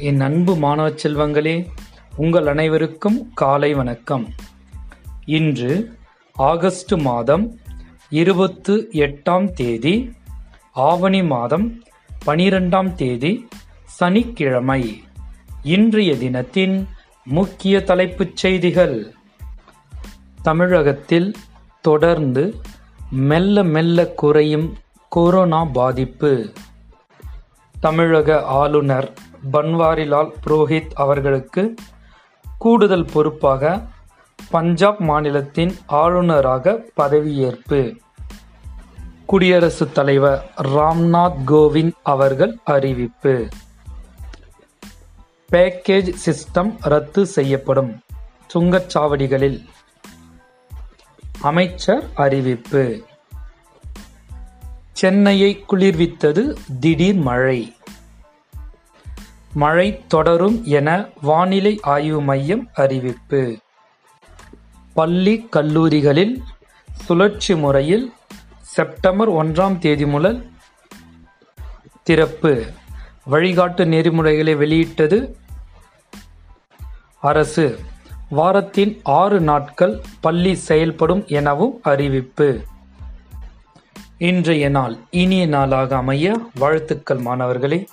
என் அன்பு மாணவ செல்வங்களே உங்கள் அனைவருக்கும் காலை வணக்கம். இன்று ஆகஸ்ட் மாதம் இருபத்து எட்டாம் தேதி ஆவணி மாதம் பனிரெண்டாம் தேதி சனிக்கிழமை. இன்றைய தினத்தின் முக்கிய தலைப்புச் செய்திகள். தமிழகத்தில் தொடர்ந்து மெல்ல மெல்ல குறையும் கொரோனா பாதிப்பு. தமிழக ஆளுநர் பன்வாரிலால் புரோஹித் அவர்களுக்கு கூடுதல் பொறுப்பாக பஞ்சாப் மாநிலத்தின் ஆளுநராக பதவியேற்பு. குடியரசுத் தலைவர் ராம்நாத் கோவிந்த் அவர்கள் அறிவிப்பு. பேக்கேஜ் சிஸ்டம் ரத்து செய்யப்படும். சுங்கச்சாவடிகளில் அமைச்சர் அறிவிப்பு. சென்னையை குளிர்வித்தது திடீர் மழை. மழை தொடரும் என வானிலை ஆய்வு மையம் அறிவிப்பு. பள்ளி கல்லூரிகளில் சுழற்சி முறையில் செப்டம்பர் ஒன்றாம் தேதி முதல் திறப்பு. வழிகாட்டு நெறிமுறைகளை வெளியிட்டது அரசு. வாரத்தின் ஆறு நாட்கள் பள்ளி செயல்படும் எனவும் அறிவிப்பு. இன்றைய நாள் இனிய நாளாக அமைய வாழ்த்துக்கள் மாணவர்களே.